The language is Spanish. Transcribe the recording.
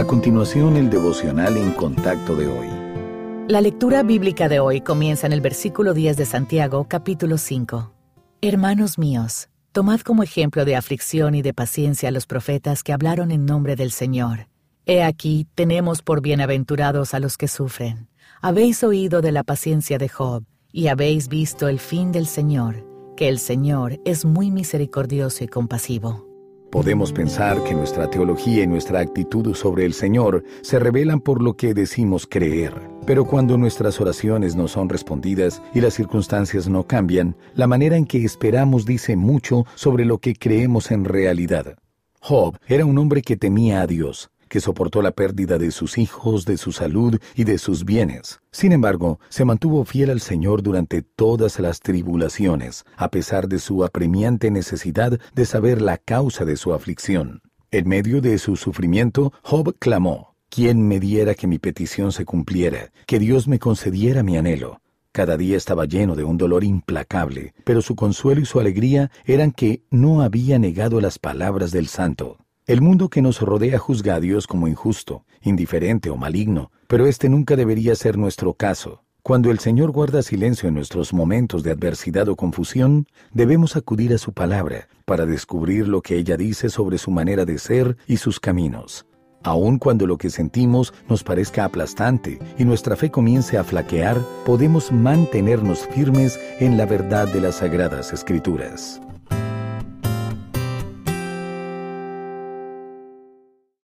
A continuación, el devocional en contacto de hoy. La lectura bíblica de hoy comienza en el versículo 10 de Santiago, capítulo 5. Hermanos míos, tomad como ejemplo de aflicción y de paciencia a los profetas que hablaron en nombre del Señor. He aquí, tenemos por bienaventurados a los que sufren. Habéis oído de la paciencia de Job, y habéis visto el fin del Señor, que el Señor es muy misericordioso y compasivo. Podemos pensar que nuestra teología y nuestra actitud sobre el Señor se revelan por lo que decimos creer. Pero cuando nuestras oraciones no son respondidas y las circunstancias no cambian, la manera en que esperamos dice mucho sobre lo que creemos en realidad. Job era un hombre que temía a Dios, que soportó la pérdida de sus hijos, de su salud y de sus bienes. Sin embargo, se mantuvo fiel al Señor durante todas las tribulaciones, a pesar de su apremiante necesidad de saber la causa de su aflicción. En medio de su sufrimiento, Job clamó, ¿Quién me diera que mi petición se cumpliera, que Dios me concediera mi anhelo? Cada día estaba lleno de un dolor implacable, pero su consuelo y su alegría eran que no había negado las palabras del santo. El mundo que nos rodea juzga a Dios como injusto, indiferente o maligno, pero este nunca debería ser nuestro caso. Cuando el Señor guarda silencio en nuestros momentos de adversidad o confusión, debemos acudir a su palabra para descubrir lo que ella dice sobre su manera de ser y sus caminos. Aun cuando lo que sentimos nos parezca aplastante y nuestra fe comience a flaquear, podemos mantenernos firmes en la verdad de las sagradas escrituras.